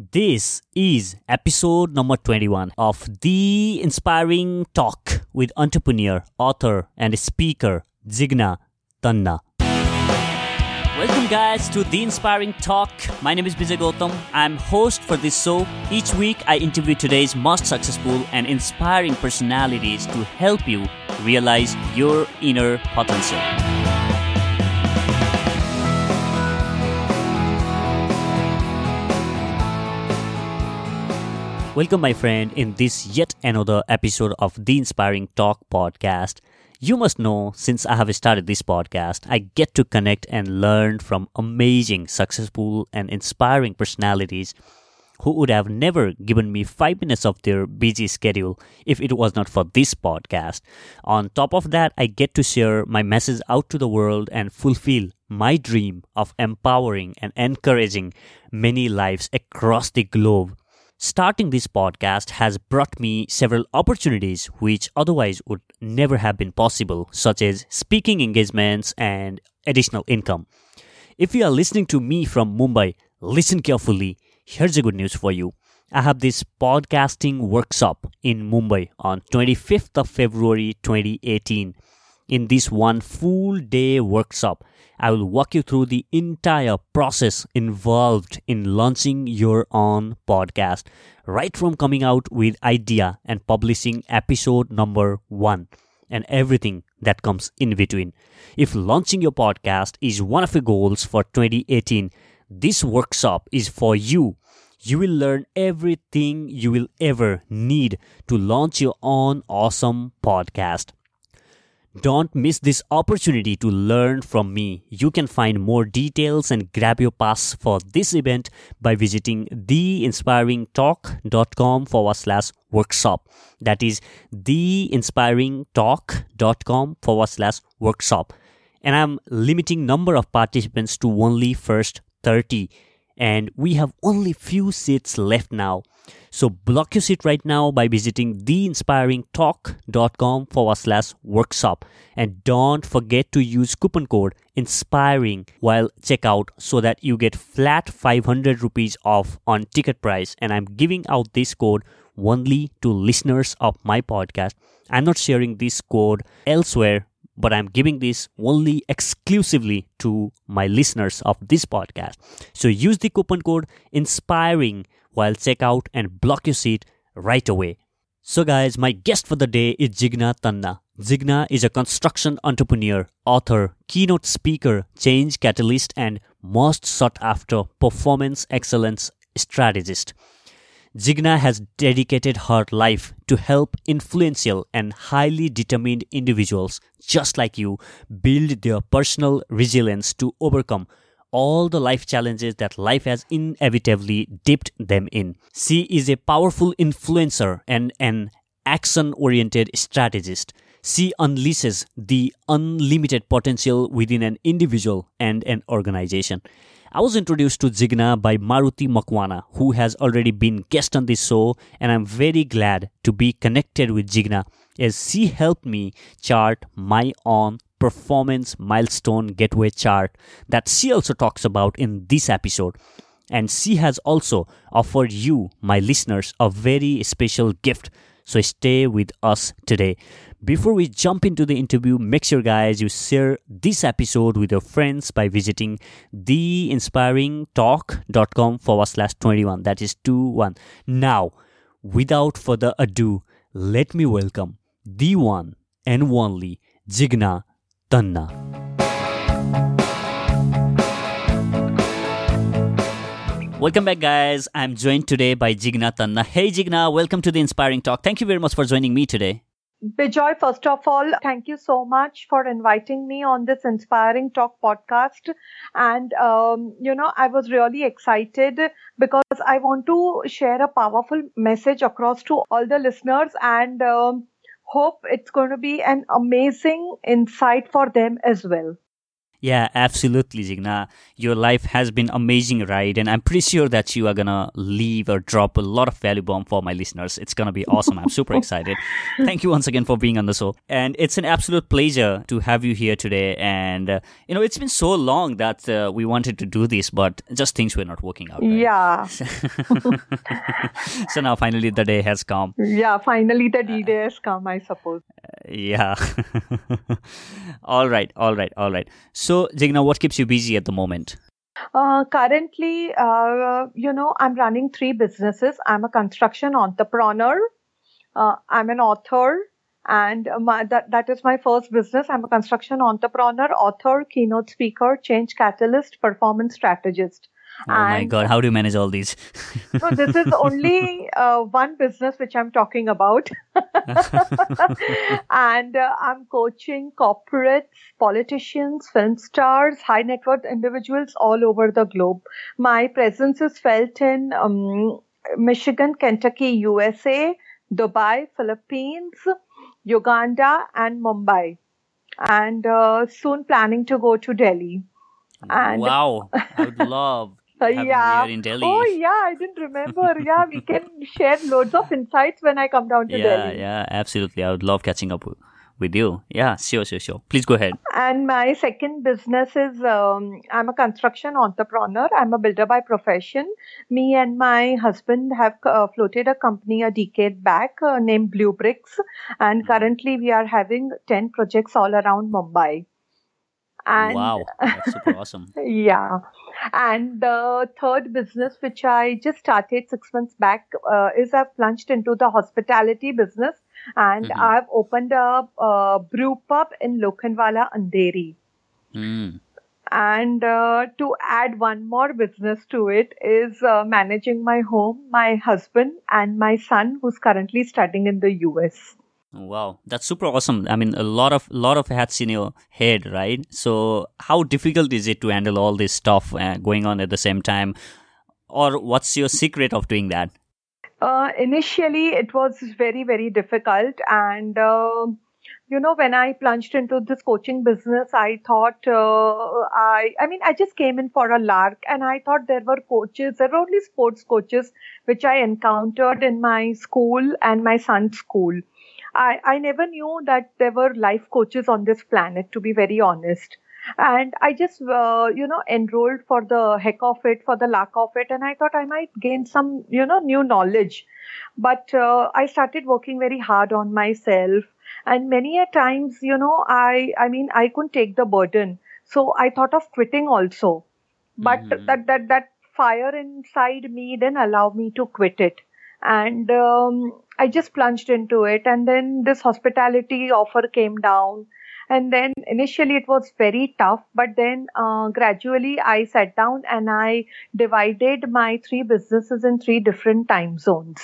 This is episode number 21 of The Inspiring Talk with entrepreneur, author, and speaker Jigna Tanna. Welcome, guys, to The Inspiring Talk. My name is Vijay Gautam. I'm host for this show. Each week, I interview today's most successful and inspiring personalities to help you realize your inner potential. Welcome, my friend, in this yet another episode of the Inspiring Talk podcast. You must know, since I have started this podcast, I get to connect and learn from amazing, successful, and inspiring personalities who would have never given me five minutes of their busy schedule if it was not for this podcast. On top of that, I get to share my message out to the world and fulfill my dream of empowering and encouraging many lives across the globe Starting this podcast has brought me several opportunities which otherwise would never have been possible, such as speaking engagements and additional income. If you are listening to me from Mumbai, listen carefully. Here's a good news for you. I have this podcasting workshop in Mumbai on 25th of February 2018. In this one full day workshop, I will walk you through the entire process involved in launching your own podcast, right from coming out with idea and publishing episode number 1 and everything that comes in between. If launching your podcast is one of your goals for 2018, this workshop is for you. You will learn everything you will ever need to launch your own awesome podcast. Don't miss this opportunity to learn from me. You can find more details and grab your pass for this event by visiting theinspiringtalk.com forward slash workshop. That is theinspiringtalk.com forward slash workshop. And I'm limiting number of participants to only first 30 and we have only few seats left now. So block your seat right now by visiting theinspiringtalk.com forward slash workshop. And don't forget to use coupon code INSPIRING while checkout so that you get flat 500 rupees off on ticket price. And I'm giving out this code only to listeners of my podcast. I'm not sharing this code elsewhere but I'm giving this only exclusively to my listeners of this podcast. So use the coupon code INSPIRING while checkout and block your seat right away. So, guys, my guest for the day is Jigna Tanna. Jigna is a construction entrepreneur, author, keynote speaker, change catalyst, and most sought after performance excellence strategist. Jigna has dedicated her life to help influential and highly determined individuals just like you build their personal resilience to overcome all the life challenges that life has inevitably dipped them in. She is a powerful influencer and an action oriented strategist. She unleashes the unlimited potential within an individual and an organization. I was introduced to Jigna by Maruti Makwana, who has already been guest on this show, and I'm very glad to be connected with Jigna as she helped me chart my own performance milestone gateway chart that she also talks about in this episode. And she has also offered you, my listeners, a very special gift. So stay with us today. Before we jump into the interview, make sure, guys, you share this episode with your friends by visiting theinspiringtalk.com forward slash 21. That is 2 1. Now, without further ado, let me welcome the one and only Jigna Tanna. Welcome back, guys. I'm joined today by Jigna Tanna. Hey, Jigna, welcome to the Inspiring Talk. Thank you very much for joining me today. Vijay, first of all, thank you so much for inviting me on this Inspiring Talk podcast. And, um, you know, I was really excited because I want to share a powerful message across to all the listeners and um, hope it's going to be an amazing insight for them as well. Yeah, absolutely, Jigna. Your life has been amazing, right? And I'm pretty sure that you are gonna leave or drop a lot of value bomb for my listeners. It's gonna be awesome. I'm super excited. Thank you once again for being on the show, and it's an absolute pleasure to have you here today. And uh, you know, it's been so long that uh, we wanted to do this, but just things were not working out. Right? Yeah. so now finally the day has come. Yeah, finally the D day has come. I suppose. Yeah. all right, all right, all right. So, Jigna, what keeps you busy at the moment? Uh, currently, uh, you know, I'm running three businesses. I'm a construction entrepreneur. Uh, I'm an author, and my, that that is my first business. I'm a construction entrepreneur, author, keynote speaker, change catalyst, performance strategist. Oh my God, how do you manage all these? so this is only uh, one business which I'm talking about. and uh, I'm coaching corporates, politicians, film stars, high net worth individuals all over the globe. My presence is felt in um, Michigan, Kentucky, USA, Dubai, Philippines, Uganda, and Mumbai. And uh, soon planning to go to Delhi. And wow, I would love yeah. in Delhi. Oh yeah, I didn't remember. yeah, we can share loads of insights when I come down to yeah, Delhi. Yeah, yeah, absolutely. I would love catching up with you. Yeah, sure, sure, sure. Please go ahead. And my second business is um, I'm a construction entrepreneur. I'm a builder by profession. Me and my husband have uh, floated a company a decade back uh, named Blue Bricks, and mm-hmm. currently we are having ten projects all around Mumbai. And wow, that's super awesome. yeah. And the third business, which I just started six months back, uh, is I've plunged into the hospitality business and mm-hmm. I've opened a, a, brew pub in Lokhandwala, Andheri. Mm. And uh, to add one more business to it is uh, managing my home, my husband, and my son, who's currently studying in the US. Wow, that's super awesome. I mean, a lot of lot of hats in your head, right? So, how difficult is it to handle all this stuff uh, going on at the same time, or what's your secret of doing that? Uh, initially, it was very very difficult, and uh, you know, when I plunged into this coaching business, I thought uh, I I mean, I just came in for a lark, and I thought there were coaches, there were only sports coaches, which I encountered in my school and my son's school I, I never knew that there were life coaches on this planet, to be very honest. And I just, uh, you know, enrolled for the heck of it, for the lack of it. And I thought I might gain some, you know, new knowledge. But uh, I started working very hard on myself. And many a times, you know, I, I mean, I couldn't take the burden. So I thought of quitting also. But mm-hmm. that, that, that fire inside me didn't allow me to quit it. And um, I just plunged into it. And then this hospitality offer came down. And then initially it was very tough, but then uh, gradually I sat down and I divided my three businesses in three different time zones.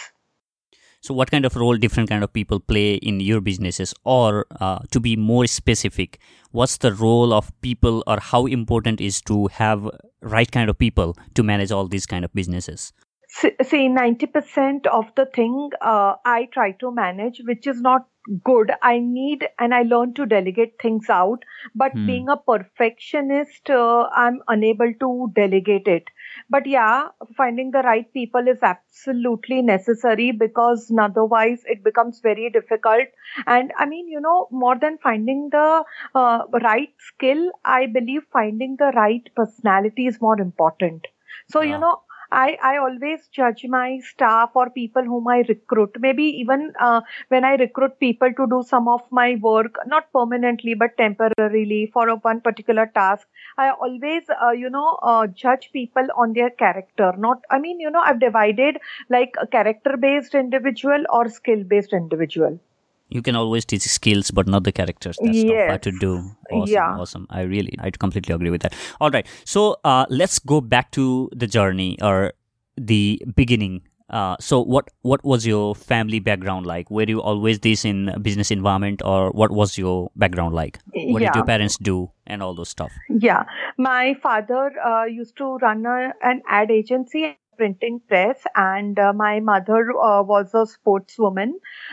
So, what kind of role different kind of people play in your businesses, or uh, to be more specific, what's the role of people, or how important is to have right kind of people to manage all these kind of businesses? See 90% of the thing uh, i try to manage which is not good. I need and i learn to delegate things out. But hmm. being a perfectionist uh, i'm unable to delegate it. But yeah finding the right people is absolutely necessary because otherwise it becomes very difficult. And i mean you know more than finding the uh, right skill i believe finding the right personality is more important. So you know I, I always judge my staff or people whom I recruit. Maybe even uh, when I recruit people to do some of my work, not permanently but temporarily for a one particular task, I always, uh, you know, uh, judge people on their character. Not, I mean, you know, I've divided like a character based individual or skill based individual you can always teach skills but not the characters. That's yes. hard to do. Awesome yeah. awesome. I really i completely agree with that. All right. So uh, let's go back to the journey or the beginning. Uh, so what what was your family background like? Were you always this in business environment or what was your background like? What yeah. did your parents do and all those stuff? Yeah. My father uh, used to run a, an ad agency printing press and uh, my mother uh, was a sportswoman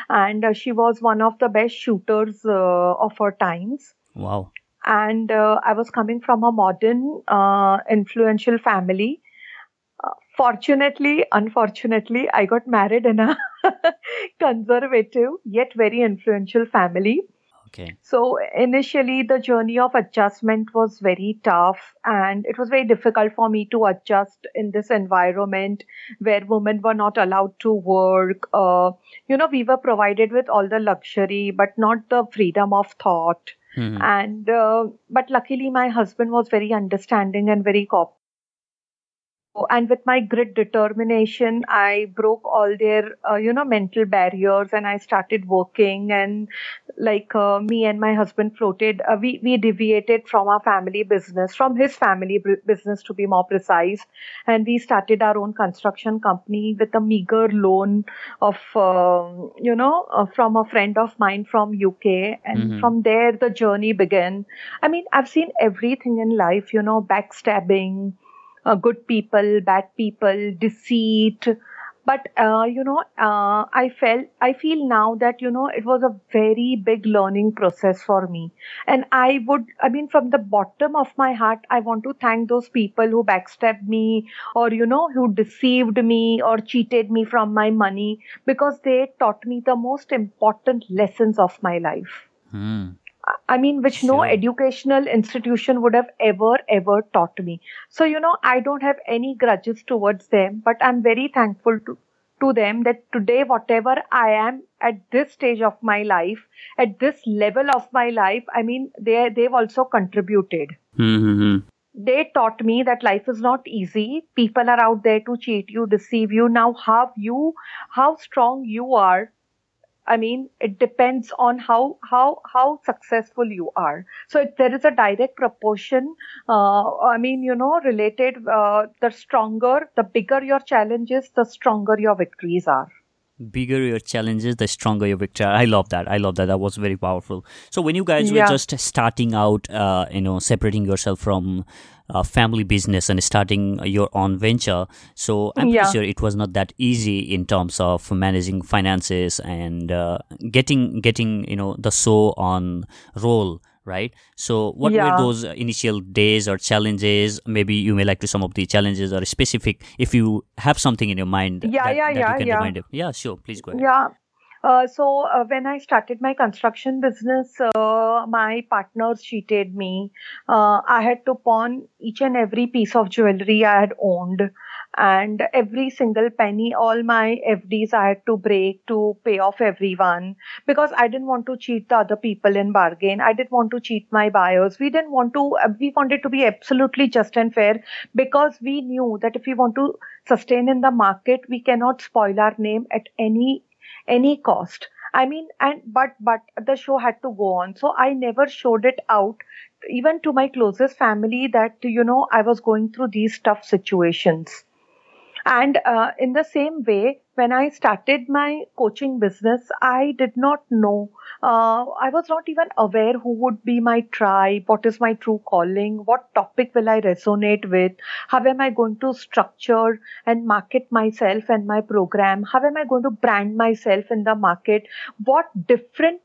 and uh, she was one of the best shooters uh, of her times wow and uh, I was coming from a modern, uh, influential family. Uh, fortunately, unfortunately, I got married in a conservative yet very influential family. Okay. So initially, the journey of adjustment was very tough, and it was very difficult for me to adjust in this environment where women were not allowed to work. Uh, you know, we were provided with all the luxury, but not the freedom of thought. Mhm. And uh, but luckily, my husband was very understanding and very cooperative. And with my grit determination, I broke all their, uh, you know, mental barriers, and I started working. And like uh, me and my husband floated, uh, we we deviated from our family business, from his family bu- business to be more precise, and we started our own construction company with a meager loan of, um, you know, uh, from a friend of mine from UK, and Mhm. from there the journey began. I mean, I've seen everything in life, you know, backstabbing, uh, good people, bad people, deceit. But uh, you know, uh, I felt, I feel now that you know, it was a very big learning process for me. And I would, I mean, from the bottom of my heart, I want to thank those people who backstabbed me, or you know, who deceived me or cheated me from my money, because they taught me the most important lessons of my life. Hmm. I mean, which no Sure. educational institution would have ever, ever taught me. So, you know, I don't have any grudges towards them, but I'm very thankful to, to them that today, whatever I am at this stage of my life, at this level of my life, I mean, they, they've also contributed. Mm-hmm. They taught me that life is not easy. People are out there to cheat you, deceive you. Now, how you, how strong you are I mean, it depends on how how how successful you are. So it, there is a direct proportion. Uh, I mean, you know, related. Uh, the stronger, the bigger your challenges, the stronger your victories are. bigger your challenges the stronger your victory i love that i love that that was very powerful so when you guys were just starting out uh, you know separating yourself from uh, family business and starting your own venture so i'm pretty Yeah. sure it was not that easy in terms of managing finances and uh, getting getting you know the show on roll right so what Yeah. were those initial days or challenges maybe you may like to some of the challenges or specific if you have something in your mind Yeah, that, yeah, that yeah, you can yeah. yeah sure please go ahead Yeah. Uh, so uh, when I started my construction business, uh, my partners cheated me. Uh, I had to pawn each and every piece of jewelry I had owned, and every single penny, all my FDs I had to break to pay off everyone because I didn't want to cheat the other people in bargain. I didn't want to cheat my buyers. We didn't want to. uh, We wanted to be absolutely just and fair because we knew that if we want to sustain in the market, we cannot spoil our name at any any cost. I mean and but but the show had to go on. So i never showed it out even to my closest family that you know i was going through these tough situations and uh, in the same way, when I started my coaching business, I did not know. Uh, I was not even aware who would be my tribe, what is my true calling, what topic will I resonate with, how am I going to structure and market myself and my program, how am I going to brand myself in the market, what different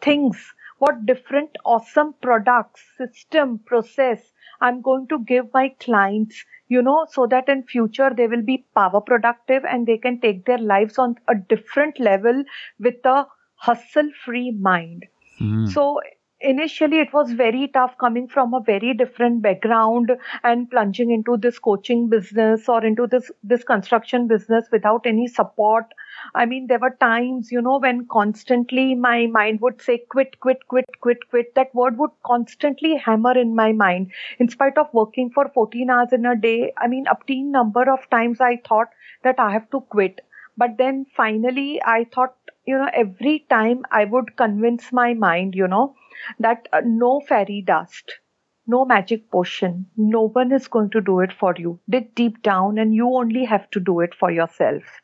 things, what different awesome products, system, process I'm going to give my clients you know so that in future they will be power productive and they can take their lives on a different level with a hustle free mind Hmm. so initially it was very tough coming from a very different background and plunging into this coaching business or into this this construction business without any support. I mean there were times you know when constantly my mind would say quit quit quit quit quit. That word would constantly hammer in my mind. In spite of working for 14 hours in a day i mean obtain number of times i thought that i have to quit. But then finally i thought you know every time i would convince my mind you know that uh, no fairy dust no magic potion no one is going to do it for you dig deep down and you only have to do it for yourself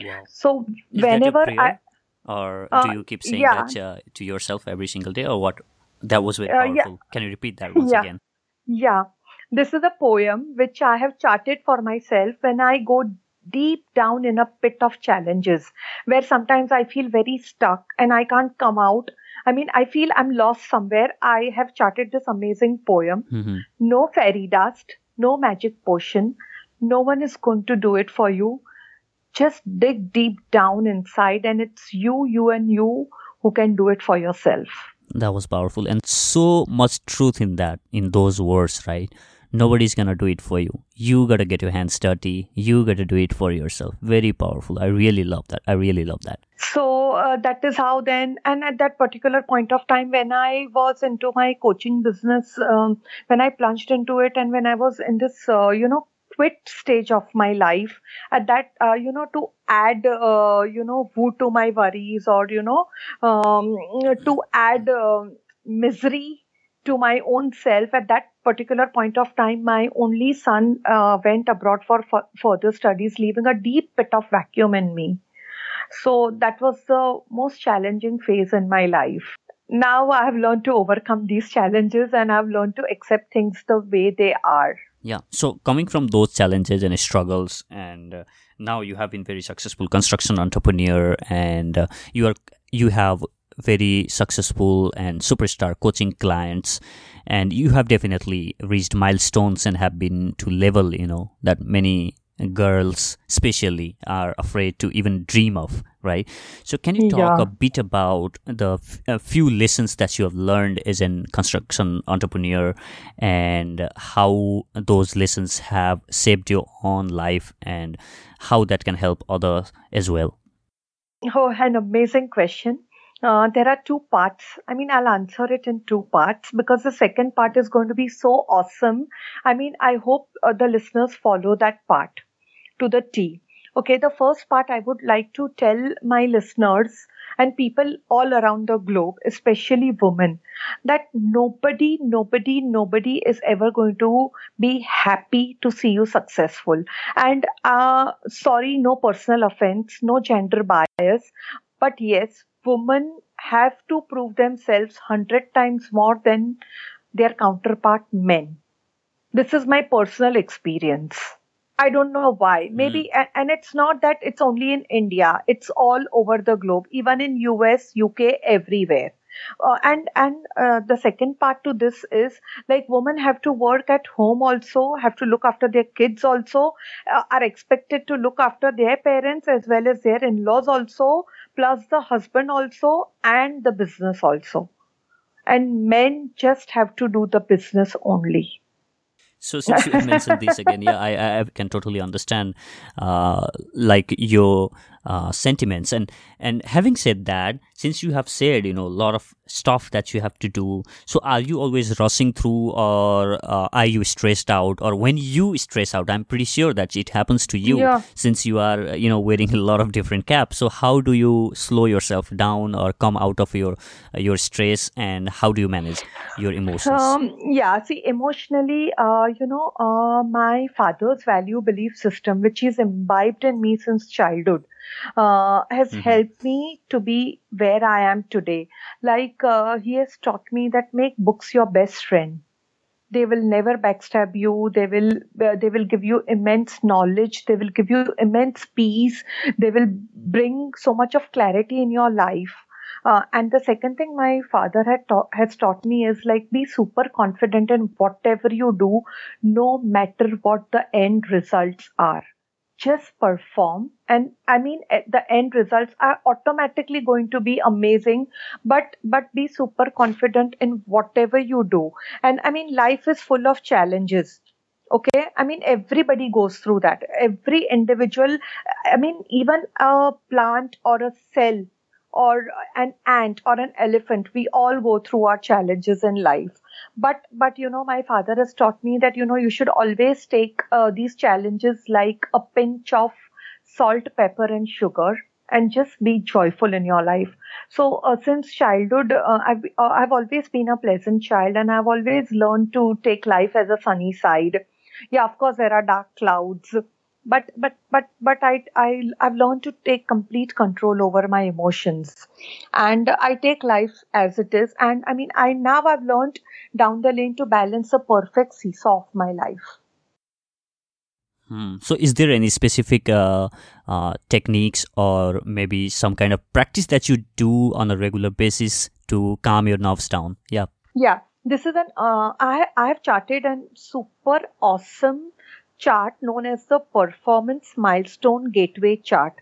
Wow. so Is whenever i or Uh, do you keep saying yeah. that uh, to yourself every single day or what that was very Uh, yeah. powerful can you repeat that once Yeah. again Yeah, this is a poem which I have charted for myself when I go deep down in a pit of challenges where sometimes I feel very stuck and I can't come out. I mean, I feel I'm lost somewhere. I have charted this amazing poem. Mm-hmm. No fairy dust, no magic potion. No one is going to do it for you. Just dig deep down inside, and it's you, you, and you who can do it for yourself. That was powerful, and so much truth in that, in those words, right? Nobody's gonna do it for you. You gotta get your hands dirty. You gotta do it for yourself. Very powerful. I really love that. I really love that. So uh, that is how then, and at that particular point of time when I was into my coaching business, um, when I plunged into it, and when I was in this, uh, you know, quit stage of my life at that uh, you know to add uh, you know wood to my worries or you know um, to add uh, misery to my own self at that particular point of time my only son uh, went abroad for f- further studies leaving a deep pit of vacuum in me. So that was the most challenging phase in my life. Now i have learned to overcome these challenges and i've learned to accept things the way they are. Yeah. So coming from those challenges and struggles and uh, now you have been very successful construction entrepreneur and uh, you are you have very successful and superstar coaching clients and you have definitely reached milestones and have been to level you know that many girls especially are afraid to even dream of right so can you talk Yeah. a bit about the f- few lessons that you have learned as an construction entrepreneur and how those lessons have saved your own life and how that can help others as well Oh, an amazing question. Uh, there are two parts. I mean, I'll answer it in two parts because the second part is going to be so awesome. I mean, I hope uh, the listeners follow that part to the T. Okay, the first part I would like to tell my listeners and people all around the globe, especially women, that nobody, nobody, nobody is ever going to be happy to see you successful. And uh, sorry, no personal offense, no gender bias, but yes, women have to prove themselves hundred times more than their counterpart men. This is my personal experience. I don't know why. Maybe, a- and it's not that it's only in India. It's all over the globe, even in US, UK, everywhere. Uh, and and uh, the second part to this is like women have to work at home also, have to look after their kids also, uh, are expected to look after their parents as well as their in-laws also, plus the husband also and the business also. And men just have to do the business only. So since you mentioned this again, yeah, I, I can totally understand, uh, like your uh, sentiments and and having said that, since you have said you know a lot of stuff that you have to do, so are you always rushing through, or uh, are you stressed out, or when you stress out, I'm pretty sure that it happens to you Yeah. since you are you know wearing a lot of different caps. So how do you slow yourself down or come out of your uh, your stress, and how do you manage your emotions? Um, yeah, see, emotionally, uh, you know, uh, my father's value belief system, which is imbibed in me since childhood, uh, has Mhm. helped me to be where I am today. Like, uh, he has taught me that make books your best friend. They will never backstab you. They will, uh, they will give you immense knowledge. They will give you immense peace. They will bring so much of clarity in your life. Uh, and the second thing my father had taught, has taught me is like be super confident in whatever you do, no matter what the end results are. Just perform. And I mean, eh, the end results are automatically going to be amazing, but, but be super confident in whatever you do. And I mean, life is full of challenges. Okay. I mean, everybody goes through that. Every individual, I mean, even a plant or a cell or an ant or an elephant we all go through our challenges in life. But but you know my father has taught me that you know you should always take uh, these challenges like a pinch of salt pepper and sugar and just be joyful in your life. So uh, since childhood uh, I've, uh, I've always been a pleasant child and i've always learned to take life as a sunny side. Yeah of course there are dark clouds but but but but I I I've learned to take complete control over my emotions, and I take life as it is. And I mean, I now I've learned down the lane to balance a perfect seesaw of my life. Hmm. So, is there any specific uh, uh, techniques or maybe some kind of practice that you do on a regular basis to calm your nerves down. Yeah. Yeah. This is an uh, I I have charted a super awesome chart known as the performance milestone gateway chart.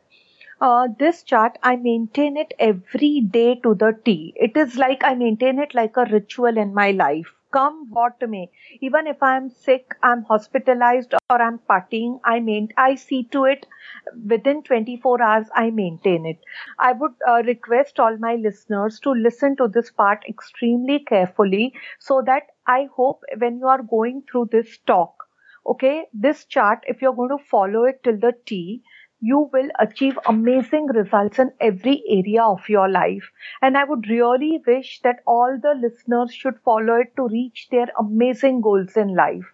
Uh, this chart I maintain it every day to the T. It is like I maintain it like a ritual in my life come what may even if i'm sick i'm hospitalized or i'm partying i main i see to it within 24 hours i maintain it i would uh, request all my listeners to listen to this part extremely carefully so that i hope when you are going through this talk okay this chart if you're going to follow it till the t you will achieve amazing results in every area of your life. And I would really wish that all the listeners should follow it to reach their amazing goals in life.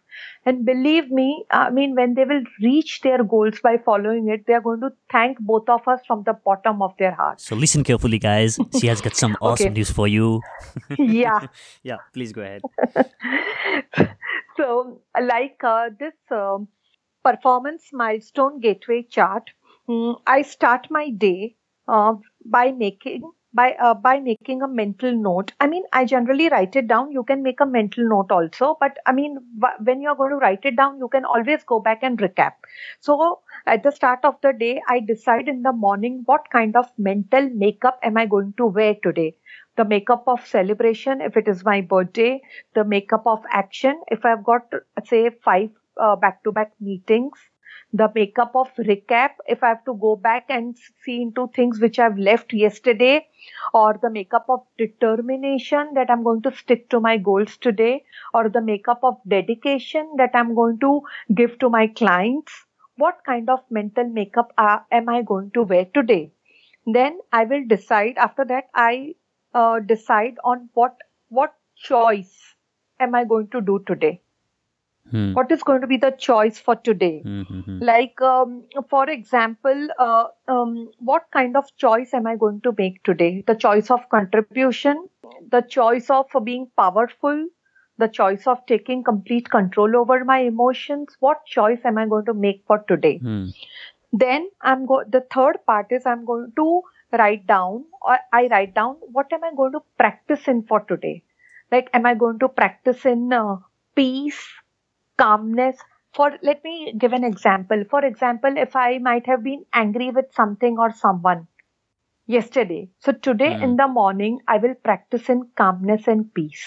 And believe me, I mean, when they will reach their goals by following it, they are going to thank both of us from the bottom of their heart. So listen carefully, guys. She has got some awesome okay. news for you. yeah. yeah, please go ahead. so, like uh, this uh, performance milestone gateway chart, Mm, I start my day uh, by making by uh, by making a mental note. I mean, I generally write it down. You can make a mental note also, but I mean, when you're going to write it down, you can always go back and recap. So at the start of the day, I decide in the morning what kind of mental makeup am I going to wear today. The makeup of celebration if it is my birthday, the makeup of action if I've got say five back to back meetings the makeup of recap if I have to go back and see into things which I've left yesterday, or the makeup of determination that I'm going to stick to my goals today, or the makeup of dedication that I'm going to give to my clients. What kind of mental makeup uh, am I going to wear today? Then I will decide. After that, I uh, decide on what what choice am I going to do today Hmm. What is going to be the choice for today? Mm-hmm. Like, um, for example, uh, um, what kind of choice am I going to make today? The choice of contribution, the choice of being powerful, the choice of taking complete control over my emotions. What choice am I going to make for today? Hmm. Then I'm go. The third part is I'm going to write down, or I write down what am I going to practice in for today. Like, am I going to practice in uh, peace? calmness for let me give an example for example if i might have been angry with something or someone yesterday so today mm. in the morning i will practice in calmness and peace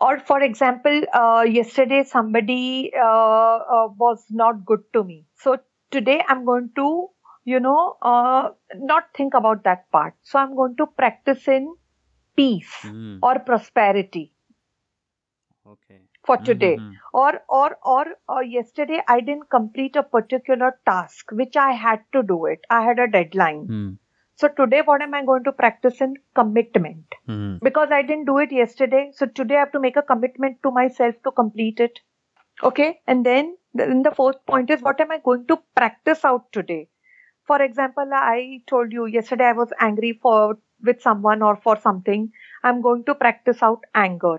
or for example uh, yesterday somebody uh, uh, was not good to me so today i'm going to you know uh, not think about that part. So i'm going to practice in peace mm. or prosperity okay. for today. Mm-hmm. or or or uh, yesterday i didn't complete a particular task which i had to do it. I had a deadline. Mm. so today what am i going to practice in? Commitment. Mm. because i didn't do it yesterday. So today i have to make a commitment to myself to complete it. Okay? And then then the fourth point is what am i going to practice out today for example i told you yesterday i was angry for with someone or for something i'm going to practice out anger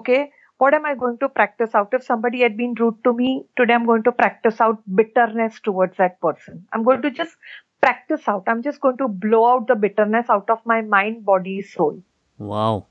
okay what am I going to practice out? If somebody had been rude to me, today I'm going to practice out bitterness towards that person. I'm going to just practice out. I'm just going to blow out the bitterness out of my mind, body, soul. Wow.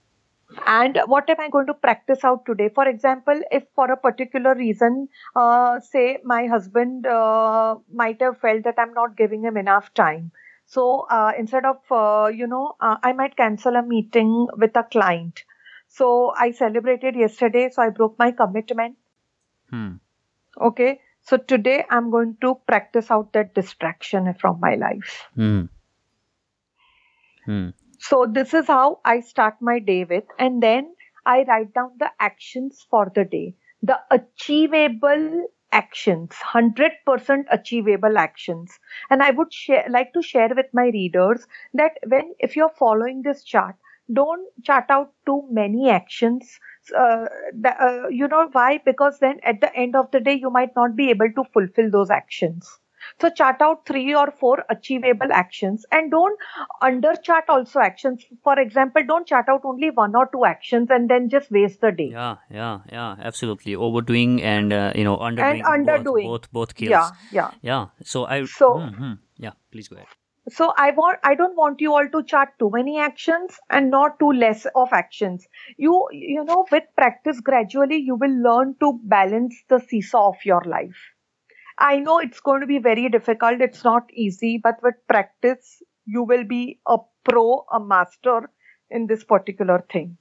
And what am I going to practice out today? For example, if for a particular reason, uh, say my husband uh, might have felt that I'm not giving him enough time. So uh, instead of, uh, you know, uh, I might cancel a meeting with a client so I celebrated yesterday, so I broke my commitment. Hmm. Okay. So today I'm going to practice out that distraction from my life. Hmm. Hmm. So this is how I start my day with, and then I write down the actions for the day, the achievable actions, 100% achievable actions. And I would share, like to share with my readers that when, if you're following this chart, don't chart out too many actions uh, uh, you know why? Because then at the end of the day you might not be able to fulfill those actions so chart out three or four achievable actions and don't under chart also actions. For example don't chart out only one or two actions and then just waste the day. Yeah yeah yeah absolutely. Overdoing and uh, you know underdoing and underdoing. both both, both kills. yeah. Yeah yeah so i so mm-hmm. yeah please go ahead. So i want i don't want you all to chart too many actions and not too less of actions. You you know with practice gradually you will learn to balance the seesaw of your life i know it's going to be very difficult. It's not easy but with practice you will be a pro a master in this particular thing.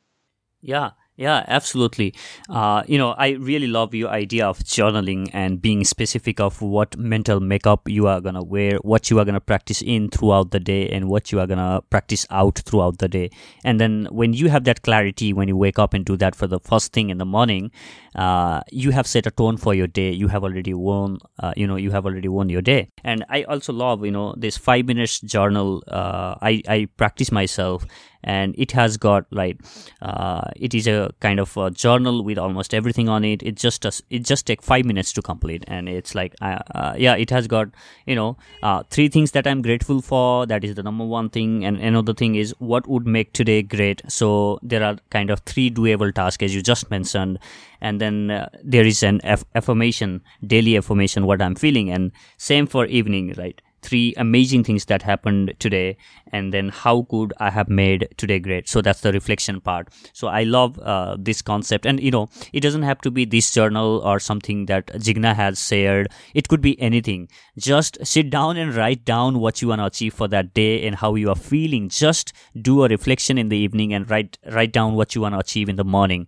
Yeah yeah, absolutely. Uh, you know, I really love your idea of journaling and being specific of what mental makeup you are gonna wear, what you are gonna practice in throughout the day, and what you are gonna practice out throughout the day. And then when you have that clarity, when you wake up and do that for the first thing in the morning, uh, you have set a tone for your day. You have already won. Uh, you know, you have already won your day. And I also love, you know, this five minutes journal. Uh, I I practice myself and it has got like uh, it is a kind of a journal with almost everything on it. It just does, it just take five minutes to complete and it's like uh, uh, yeah it has got you know uh, three things that i'm grateful for. That is the number one thing and another thing is what would make today great. So there are kind of three doable tasks as you just mentioned and then uh, there is an aff- affirmation daily affirmation what i'm feeling. And same for evening right three amazing things that happened today and then how could i have made today great? So that's the reflection part. So i love uh, this concept. And you know it doesn't have to be this journal or something that jigna has shared. It could be anything. Just sit down and write down what you want to achieve for that day and how you are feeling. Just do a reflection in the evening and write write down what you want to achieve in the morning.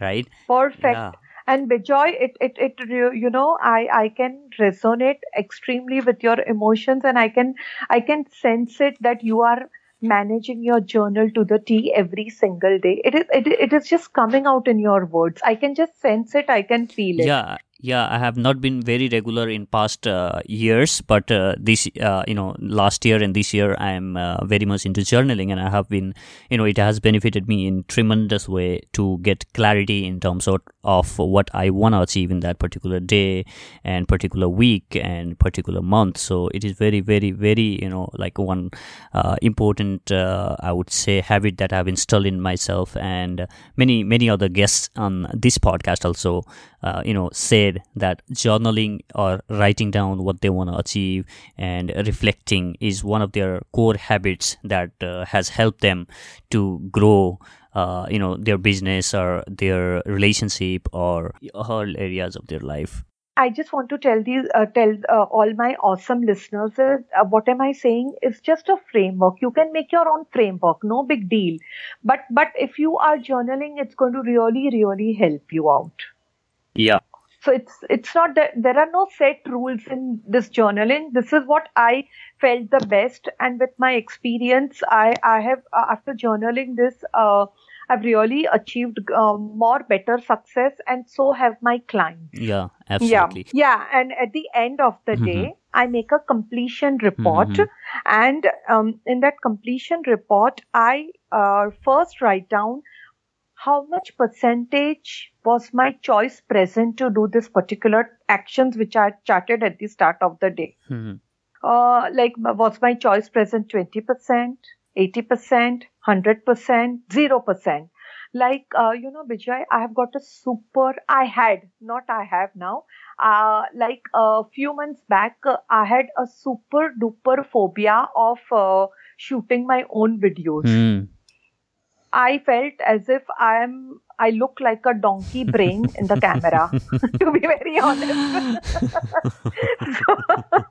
Right? Perfect. Yeah and Vijay, it, it, it, you know, I, I can resonate extremely with your emotions and I can, I can sense it that you are managing your journal to the T every single day. It is, it, it is just coming out in your words. I can just sense it. I can feel it. Yeah yeah i have not been very regular in past uh, years but uh, this uh, you know last year and this year i am uh, very much into journaling and i have been you know it has benefited me in tremendous way to get clarity in terms of, of what i want to achieve in that particular day and particular week and particular month. So it is very very very you know like one uh, important uh, i would say habit that i've installed in myself and many many other guests on this podcast also you know say said that journaling or writing down what they want to achieve and reflecting is one of their core habits that uh, has helped them to grow uh, you know their business or their relationship or all areas of their life I just want to tell these, uh, tell uh, all my awesome listeners that uh, what am I saying is just a framework. You can make your own framework, no big deal. But but if you are journaling, it's going to really really help you out. Yeah, so it's it's not that there are no set rules in this journaling. This is what I felt the best, and with my experience, I I have uh, after journaling this. Uh, I've really achieved uh, more better success, and so have my clients. Yeah, absolutely. Yeah, yeah. and at the end of the mm-hmm. day, I make a completion report, mm-hmm. and um, in that completion report, I uh, first write down how much percentage was my choice present to do this particular actions which I charted at the start of the day? Mm-hmm. Uh, like, was my choice present 20%, 80%, 100%, 0%? Like, uh, you know, Vijay, I have got a super, I had, not I have now, uh, like a few months back, uh, I had a super duper phobia of uh, shooting my own videos. Mm I felt as if I am I look like a donkey brain in the camera, to be very honest. so,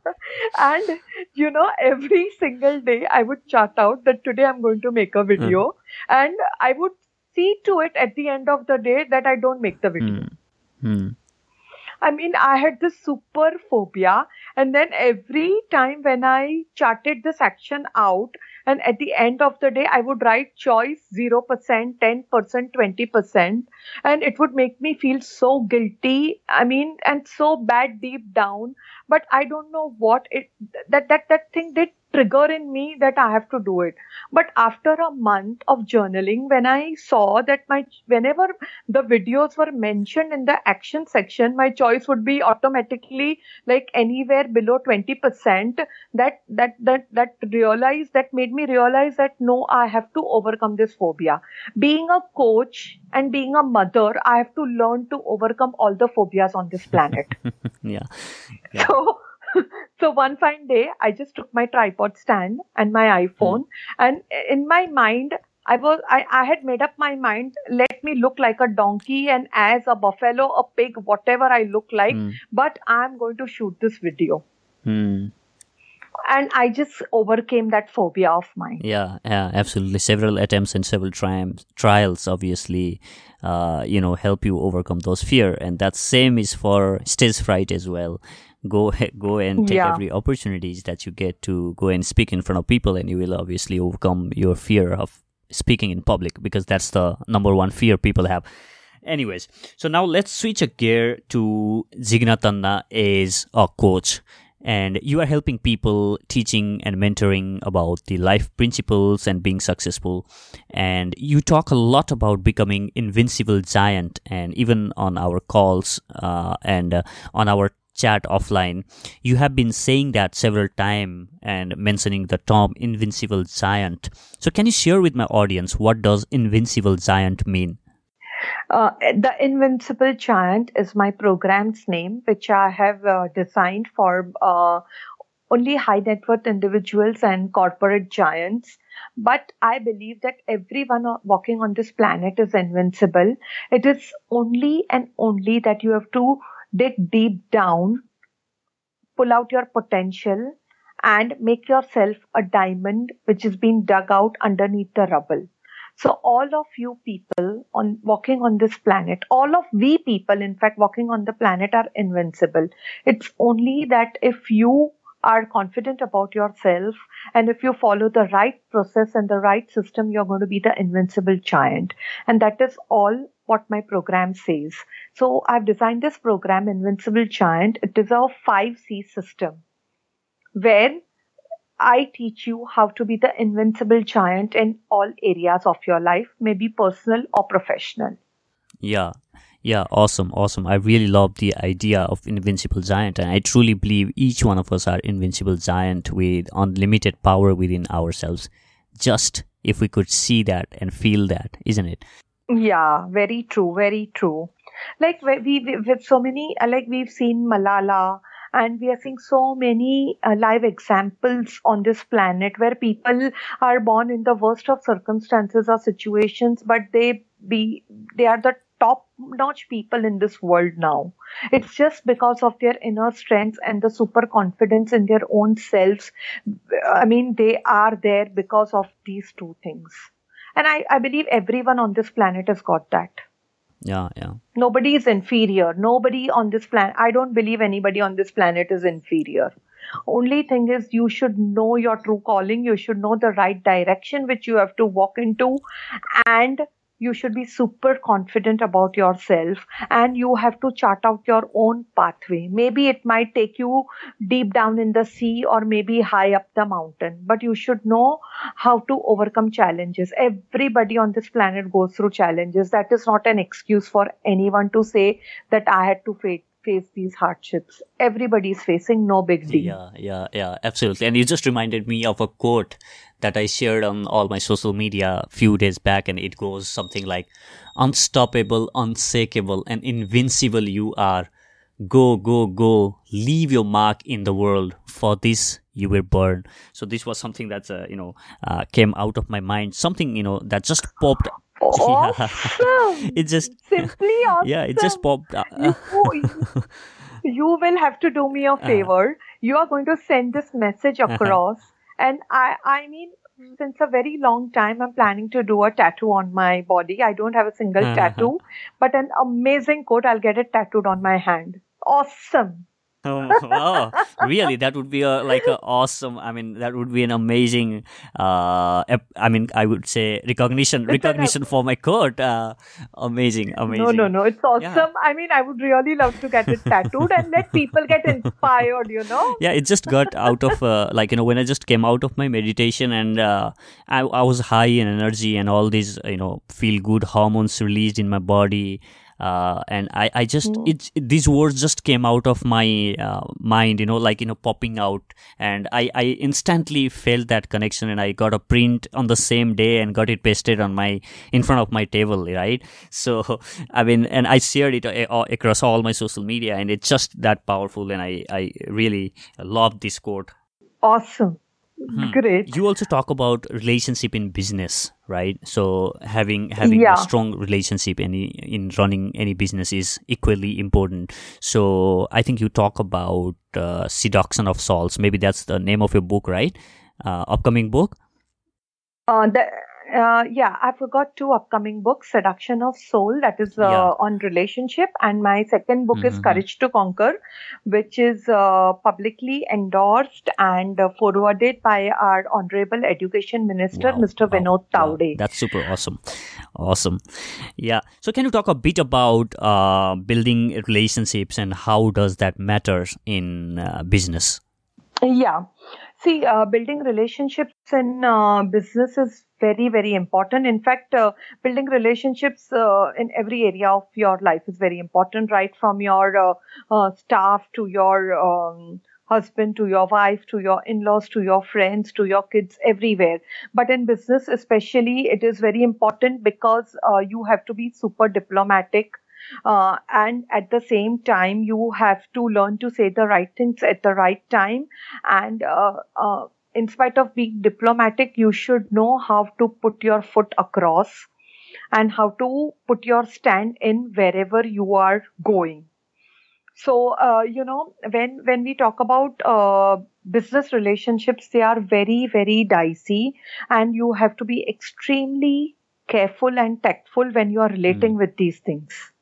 and you know, every single day I would chart out that today I'm going to make a video, mm. and I would see to it at the end of the day that I don't make the video. Mm. Mm. I mean, I had this super phobia, and then every time when I charted this action out, and at the end of the day, I would write choice 0%, 10%, 20%. And it would make me feel so guilty. I mean, and so bad deep down. But I don't know what it, that, that, that thing did trigger in me that I have to do it. But after a month of journaling, when I saw that my whenever the videos were mentioned in the action section, my choice would be automatically like anywhere below 20%. That that that that realized that made me realize that no, I have to overcome this phobia. Being a coach and being a mother, I have to learn to overcome all the phobias on this planet. yeah. yeah. So so one fine day, I just took my tripod stand and my iPhone, mm. and in my mind, I was I, I had made up my mind. Let me look like a donkey and as a buffalo, a pig, whatever I look like, mm. but I'm going to shoot this video. Mm and I just overcame that phobia of mine. Yeah, yeah, absolutely. Several attempts and several triumphs, trials, obviously, uh, you know, help you overcome those fear, and that same is for stage fright as well. Go, go and take yeah. every opportunities that you get to go and speak in front of people, and you will obviously overcome your fear of speaking in public because that's the number one fear people have. Anyways, so now let's switch a gear to Jigna Tanna is a coach and you are helping people teaching and mentoring about the life principles and being successful and you talk a lot about becoming invincible giant and even on our calls uh, and uh, on our chat offline you have been saying that several times and mentioning the term invincible giant so can you share with my audience what does invincible giant mean uh, the Invincible Giant is my program's name, which I have uh, designed for uh, only high net worth individuals and corporate giants. But I believe that everyone walking on this planet is invincible. It is only and only that you have to dig deep down, pull out your potential, and make yourself a diamond which is being dug out underneath the rubble. So all of you people on walking on this planet, all of we people, in fact, walking on the planet are invincible. It's only that if you are confident about yourself and if you follow the right process and the right system, you're going to be the invincible giant. And that is all what my program says. So I've designed this program, Invincible Giant. It is a 5C system where I teach you how to be the invincible giant in all areas of your life, maybe personal or professional. Yeah. Yeah, awesome, awesome. I really love the idea of invincible giant and I truly believe each one of us are invincible giant with unlimited power within ourselves. Just if we could see that and feel that, isn't it? Yeah, very true, very true. Like we, we with so many like we've seen Malala and we are seeing so many uh, live examples on this planet where people are born in the worst of circumstances or situations but they be they are the top notch people in this world now. It's just because of their inner strength and the super confidence in their own selves. I mean they are there because of these two things and i, I believe everyone on this planet has got that. Yeah yeah. Nobody is inferior. Nobody on this planet i don't believe anybody on this planet is inferior. Only thing is you should know your true calling. You should know the right direction which you have to walk into. And you should be super confident about yourself and you have to chart out your own pathway. Maybe it might take you deep down in the sea or maybe high up the mountain, but you should know how to overcome challenges. Everybody on this planet goes through challenges. That is not an excuse for anyone to say that I had to face these hardships. Everybody's facing no big deal. Yeah, yeah, yeah, absolutely. And you just reminded me of a quote that I shared on all my social media a few days back, and it goes something like, "Unstoppable, unshakable, and invincible you are. Go, go, go! Leave your mark in the world. For this you were born." So this was something that uh, you know uh, came out of my mind. Something you know that just popped Awesome. Yeah. it just simply awesome. Yeah, it just popped. you, you will have to do me a uh-huh. favor. Uh, you are going to send this message uh-huh. across, uh-huh. and I, I mean, since a very long time, I'm planning to do a tattoo on my body. I don't have a single uh-huh. tattoo, but an amazing quote. I'll get it tattooed on my hand. Awesome oh, really? That would be a like a awesome. I mean, that would be an amazing. Uh, I mean, I would say recognition, recognition for my court. Uh, amazing, amazing. No, no, no. It's awesome. Yeah. I mean, I would really love to get it tattooed and let people get inspired. You know? Yeah, it just got out of uh, like you know when I just came out of my meditation and uh, I I was high in energy and all these you know feel good hormones released in my body uh, and I, I just mm. it, it, these words just came out of my uh, mind you know like you know popping out. And I, I instantly felt that connection and I got a print on the same day and got it pasted on my in front of my table right? So I mean and I shared it uh, across all my social media and it's just that powerful and I, I really love this quote. Awesome Hmm. Great. You also talk about relationship in business, right? So having having yeah. a strong relationship in in running any business is equally important. So I think you talk about uh, seduction of souls. Maybe that's the name of your book, right? Uh, upcoming book. Uh, the uh, yeah, I forgot two upcoming books Seduction of Soul, that is uh, yeah. on relationship, and my second book mm-hmm. is Courage to Conquer, which is uh, publicly endorsed and uh, forwarded by our Honorable Education Minister, wow. Mr. Wow. Vinod Tawde. Wow. That's super awesome. Awesome. Yeah. So, can you talk a bit about uh, building relationships and how does that matter in uh, business? Yeah. See, building relationships in business is very very important. In fact uh, building relationships uh, in every area of your life is very important right from your uh, uh staff to your um, husband to your wife to your in-laws to your friends to your kids everywhere. But in business especially it is very important because uh, you have to be super diplomatic uh, and at the same time you have to learn to say the right things at the right time and uh, uh, in spite of being diplomatic, you should know how to put your foot across and how to put your stand in wherever you are going. So, uh, you know, when when we talk about uh, business relationships, they are very very dicey, and you have to be extremely careful and tactful when you are relating mm. with these things.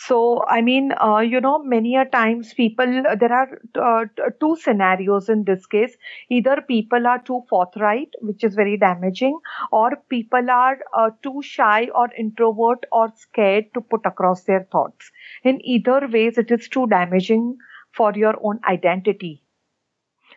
So, I mean, uh, you know, many a times people, there are uh, two scenarios in this case. Either people are too forthright, which is very damaging, or people are uh, too shy or introvert or scared to put across their thoughts. In either ways, it is too damaging for your own identity.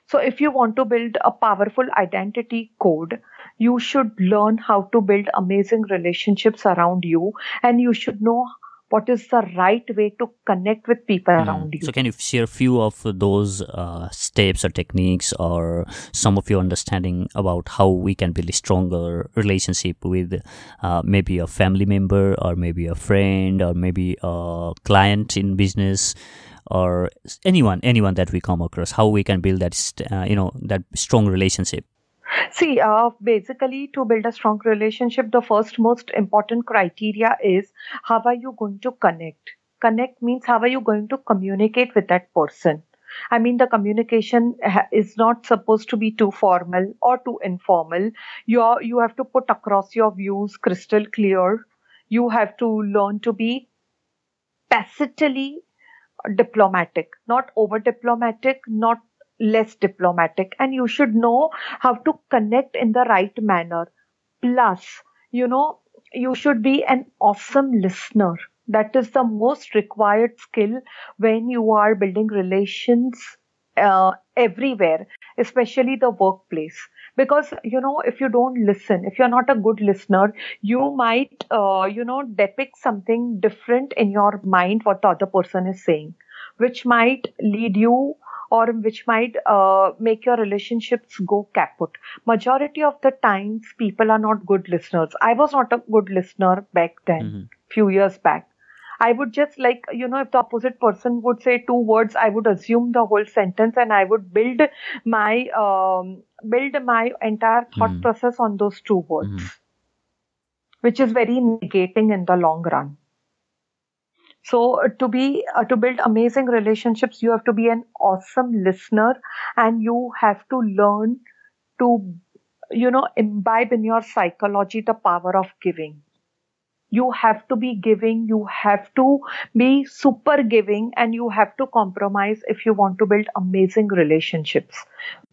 So, if you want to build a powerful identity code, you should learn how to build amazing relationships around you and you should know what is the right way to connect with people mm. around you. So, can you share a few of those uh, steps or techniques, or some of your understanding about how we can build a stronger relationship with uh, maybe a family member, or maybe a friend, or maybe a client in business? or anyone anyone that we come across how we can build that uh, you know that strong relationship See, uh, basically, to build a strong relationship, the first most important criteria is how are you going to connect? Connect means how are you going to communicate with that person? I mean, the communication is not supposed to be too formal or too informal. You are, you have to put across your views crystal clear. You have to learn to be tacitly diplomatic, not over diplomatic, not less diplomatic and you should know how to connect in the right manner. Plus you know you should be an awesome listener. That is the most required skill when you are building relations uh, everywhere especially the workplace. Because you know if you don't listen if you're not a good listener you might uh, you know depict something different in your mind what the other person is saying which might lead you or which might uh, make your relationships go kaput. Majority of the times, people are not good listeners. I was not a good listener back then, mm-hmm. few years back. I would just like, you know, if the opposite person would say two words, I would assume the whole sentence and I would build my, um, build my entire thought mm-hmm. process on those two words, mm-hmm. which is very negating in the long run. So uh, to be uh, to build amazing relationships, you have to be an awesome listener, and you have to learn to, you know, imbibe in your psychology the power of giving. You have to be giving. You have to be super giving, and you have to compromise if you want to build amazing relationships.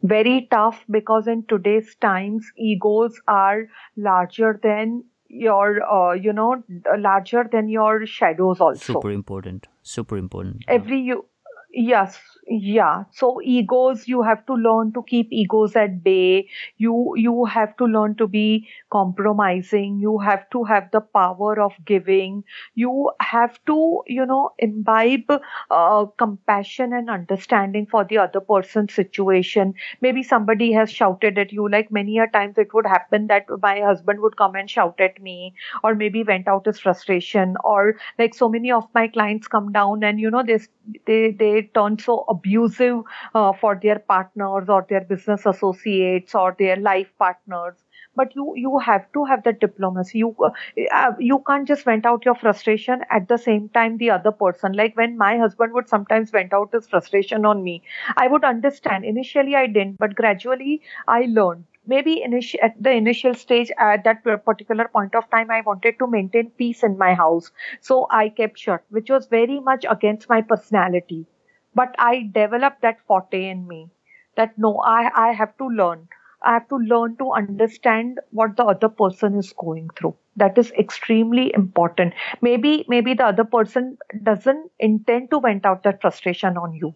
Very tough because in today's times, egos are larger than your uh, you know larger than your shadows also. Super important. Super important. Every you Yes, yeah. So egos, you have to learn to keep egos at bay. You you have to learn to be compromising. You have to have the power of giving. You have to, you know, imbibe uh, compassion and understanding for the other person's situation. Maybe somebody has shouted at you. Like many a times, it would happen that my husband would come and shout at me, or maybe vent out his frustration, or like so many of my clients come down and you know they they they turn so abusive uh, for their partners or their business associates or their life partners. But you you have to have that diplomacy. You uh, uh, you can't just vent out your frustration at the same time the other person. Like when my husband would sometimes vent out his frustration on me i would understand. Initially i didn't but gradually i learned. Maybe initi- at the initial stage at that particular point of time i wanted to maintain peace in my house. So i kept shut which was very much against my personality but i developed that forte in me that no i i have to learn. I have to learn to understand what the other person is going through. That is extremely important. Maybe maybe the other person doesn't intend to vent out that frustration on you.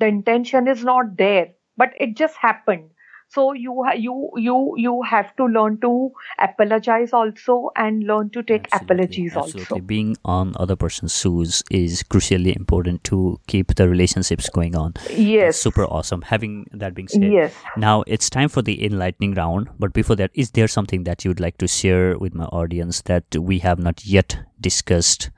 The intention is not there but it just happened so you you you you have to learn to apologize also and learn to take absolutely, apologies absolutely. also. Being on other person's shoes is crucially important to keep the relationships going on. Yes. That's super awesome. Having that being said yes. now it's time for the enlightening round. But before that is there something that you'd like to share with my audience that we have not yet discussed?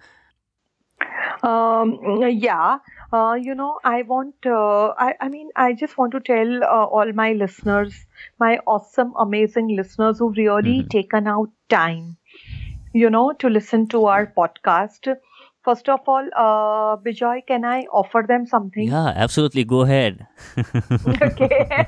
Um yeah uh, you know, I want, uh, I, I mean, I just want to tell uh, all my listeners, my awesome, amazing listeners who've really mm-hmm. taken out time, you know, to listen to our podcast. First of all, uh, Vijay, can I offer them something? Yeah, absolutely. Go ahead. okay.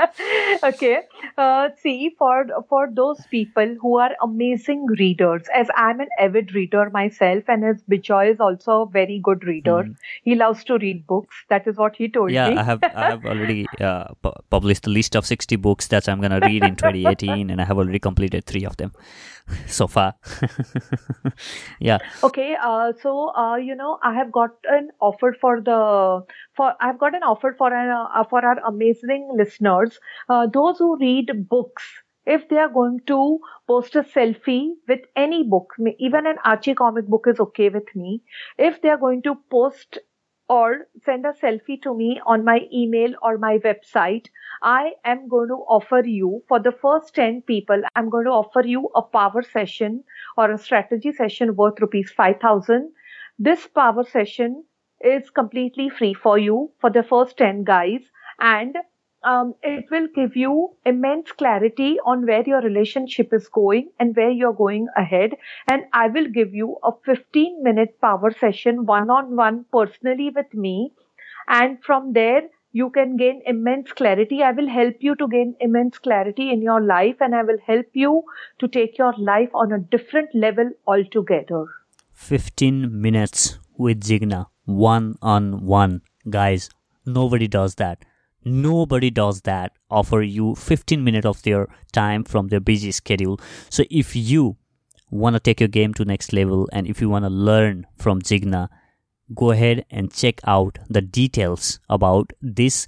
okay. Uh, see, for for those people who are amazing readers, as I'm an avid reader myself, and as Vijay is also a very good reader, mm. he loves to read books. That is what he told yeah, me. Yeah, I have I have already uh, pu- published a list of 60 books that I'm gonna read in 2018, and I have already completed three of them so far. yeah. Okay. Uh, so uh, you know, I have got an offer for the for I've got an offer for an uh, for our amazing listeners, uh, those who read books. If they are going to post a selfie with any book, even an Archie comic book is okay with me. If they are going to post or send a selfie to me on my email or my website, I am going to offer you for the first 10 people, I'm going to offer you a power session or a strategy session worth rupees 5000. This power session is completely free for you for the first 10 guys and um, it will give you immense clarity on where your relationship is going and where you're going ahead. And I will give you a 15 minute power session one on one personally with me. And from there, you can gain immense clarity. I will help you to gain immense clarity in your life and I will help you to take your life on a different level altogether. 15 minutes with Jigna, one on one. Guys, nobody does that. Nobody does that. Offer you 15 minutes of their time from their busy schedule. So if you want to take your game to next level and if you want to learn from jigna go ahead and check out the details about this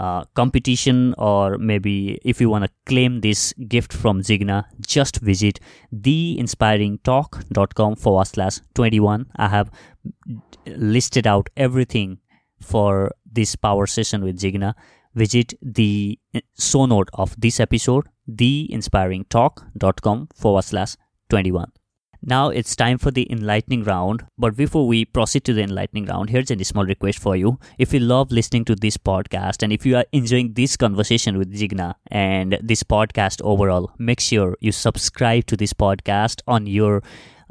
uh, competition or maybe if you want to claim this gift from Jigna, just visit theinspiringtalk.com forward slash 21. I have listed out everything for this power session with Jigna. visit the show note of this episode, theinspiringtalk.com forward slash 21. Now it's time for the enlightening round. But before we proceed to the enlightening round, here's a small request for you. If you love listening to this podcast and if you are enjoying this conversation with Jigna and this podcast overall, make sure you subscribe to this podcast on your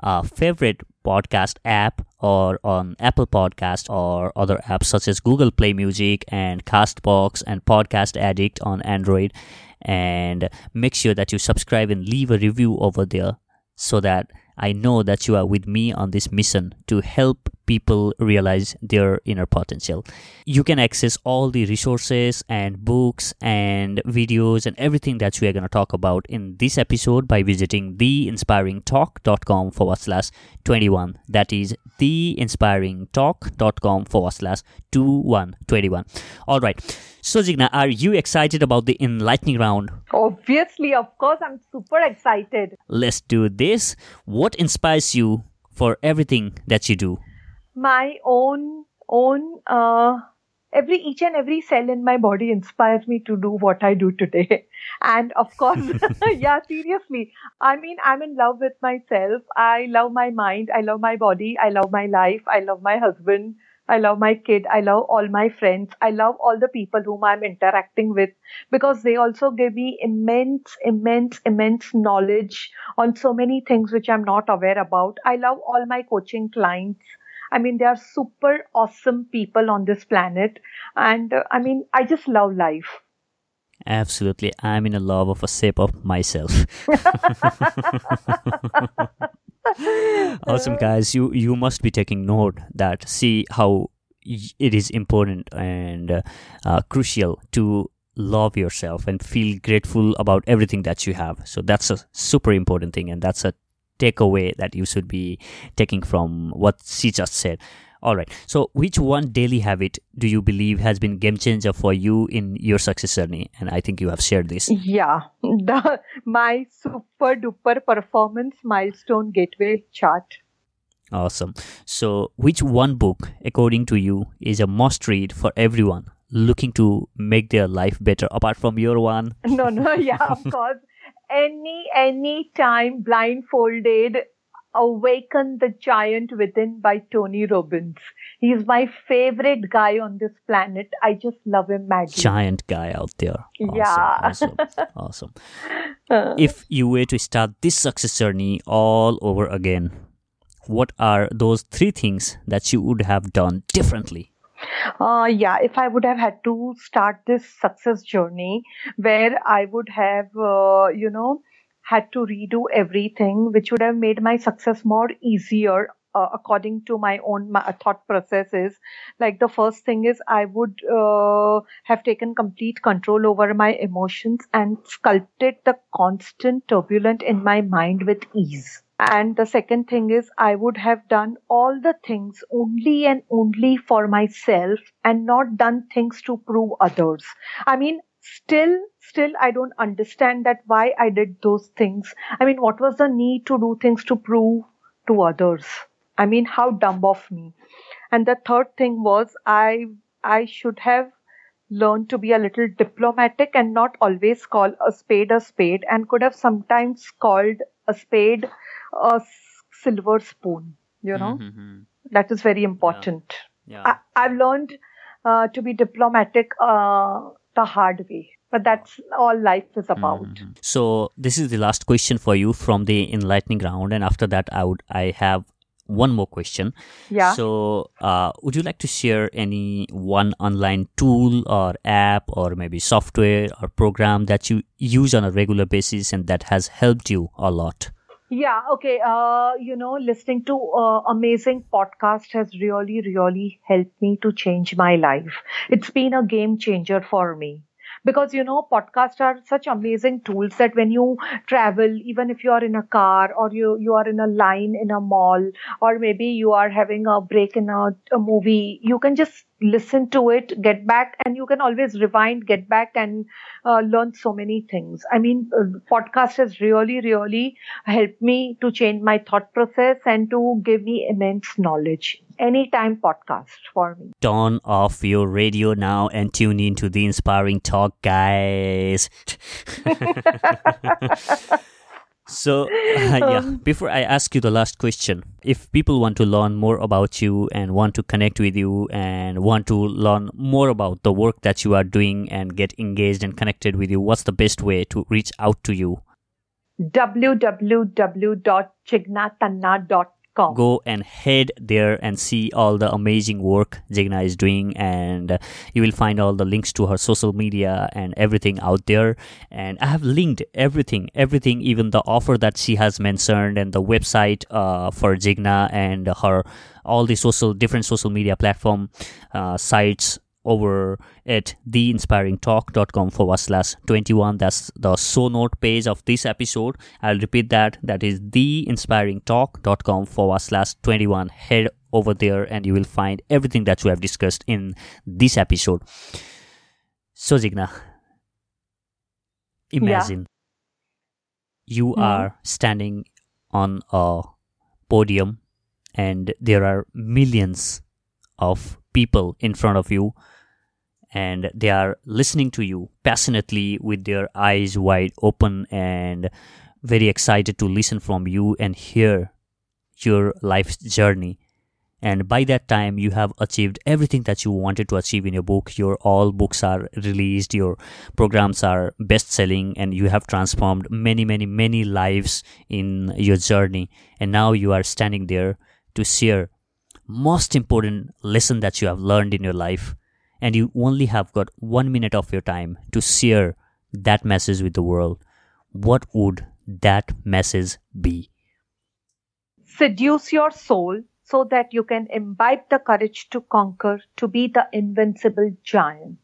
uh, favorite podcast app or on Apple Podcast or other apps such as Google Play Music and Castbox and Podcast Addict on Android. And make sure that you subscribe and leave a review over there so that I know that you are with me on this mission to help people realize their inner potential. You can access all the resources and books and videos and everything that we are going to talk about in this episode by visiting theinspiringtalk.com forward slash 21. That is theinspiringtalk.com forward slash 2121. All right. So, Jigna, are you excited about the enlightening round? Obviously, of course, I'm super excited. Let's do this. What inspires you for everything that you do? My own, own, uh, every each and every cell in my body inspires me to do what I do today. And of course, yeah, seriously. I mean, I'm in love with myself. I love my mind. I love my body. I love my life. I love my husband. I love my kid. I love all my friends. I love all the people whom I'm interacting with because they also give me immense, immense, immense knowledge on so many things which I'm not aware about. I love all my coaching clients. I mean, they are super awesome people on this planet. And uh, I mean, I just love life. Absolutely. I'm in a love of a sip of myself. awesome guys you you must be taking note that see how it is important and uh, uh, crucial to love yourself and feel grateful about everything that you have so that's a super important thing and that's a takeaway that you should be taking from what she just said all right. So, which one daily habit do you believe has been game changer for you in your success journey? And I think you have shared this. Yeah, the my super duper performance milestone gateway chart. Awesome. So, which one book, according to you, is a must read for everyone looking to make their life better, apart from your one? No, no, yeah, of course. Any any time blindfolded Awaken the Giant Within by Tony Robbins. He's my favorite guy on this planet. I just love him madly. Giant guy out there. Awesome, yeah. awesome. Awesome. Uh, if you were to start this success journey all over again, what are those three things that you would have done differently? Uh, yeah, if I would have had to start this success journey where I would have, uh, you know, had to redo everything, which would have made my success more easier uh, according to my own my, thought processes. Like the first thing is, I would uh, have taken complete control over my emotions and sculpted the constant turbulent in my mind with ease. And the second thing is, I would have done all the things only and only for myself and not done things to prove others. I mean, still still i don't understand that why i did those things. I mean what was the need to do things to prove to others? I mean how dumb of me. And the third thing was i i should have learned to be a little diplomatic and not always call a spade a spade and could have sometimes called a spade a silver spoon you know mm-hmm. that is very important yeah. Yeah. I, have learned uh, to be diplomatic uh, the hard way. But that's all life is about. Mm-hmm. So this is the last question for you from the enlightening round, and after that, I would I have one more question. Yeah. So, uh, would you like to share any one online tool or app or maybe software or program that you use on a regular basis and that has helped you a lot? Yeah, okay. Uh, you know, listening to uh, amazing podcast has really, really helped me to change my life. It's been a game changer for me because you know podcasts are such amazing tools that when you travel even if you are in a car or you you are in a line in a mall or maybe you are having a break in a, a movie you can just listen to it get back and you can always rewind get back and uh, learn so many things. I mean uh, podcast has really really helped me to change my thought process and to give me immense knowledge. Anytime podcast for me. Turn off your radio now and tune in to the inspiring talk guys So, uh, yeah, um, before I ask you the last question, if people want to learn more about you and want to connect with you and want to learn more about the work that you are doing and get engaged and connected with you, what's the best way to reach out to you? www.jignatanna.com Go and head there and see all the amazing work Jigna is doing, and uh, you will find all the links to her social media and everything out there. And I have linked everything, everything, even the offer that she has mentioned, and the website uh, for Jigna and her all the social different social media platform uh, sites over at theinspiringtalk.com forward slash 21 that's the show note page of this episode. I'll repeat that. That is theinspiringtalk.com forward slash 21 head over there and you will find everything that we have discussed in this episode. So jigna imagine you Hmm. are standing on a podium and there are millions of people in front of you and they are listening to you passionately with their eyes wide open and very excited to listen from you and hear your life's journey. And by that time you have achieved everything that you wanted to achieve in your book. Your all books are released your programs are best selling and you have transformed many many many lives in your journey. And now you are standing there to share most important lesson that you have learned in your life and you only have got 1 minute of your time to share that message with the world what would that message be Seduce your soul so that you can imbibe the courage to conquer, to be the invincible giant.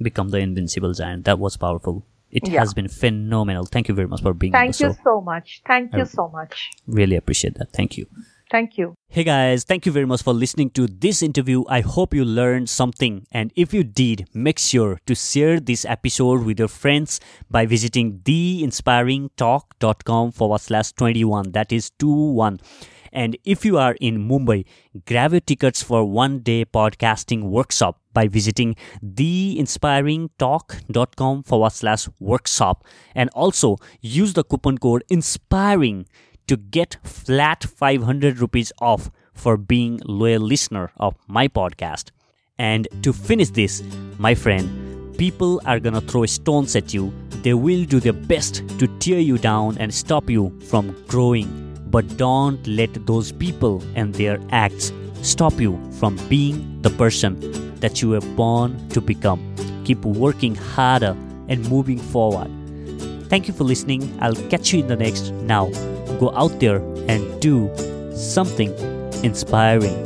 become the invincible giant that was powerful it Yeah. has been phenomenal thank you very much for being on Thank you so much. Thank you Uh, so much. really appreciate that thank you Thank you. Hey guys, thank you very much for listening to this interview. I hope you learned something. And if you did, make sure to share this episode with your friends by visiting theinspiringtalk.com forward slash 21. That is 21. And if you are in Mumbai, grab your tickets for one day podcasting workshop by visiting theinspiringtalk.com forward slash workshop. And also use the coupon code INSPIRING to get flat 500 rupees off for being loyal listener of my podcast. And to finish this, my friend, people are gonna throw stones at you. They will do their best to tear you down and stop you from growing. But don't let those people and their acts stop you from being the person that you were born to become. Keep working harder and moving forward. Thank you for listening. I'll catch you in the next. Now, go out there and do something inspiring.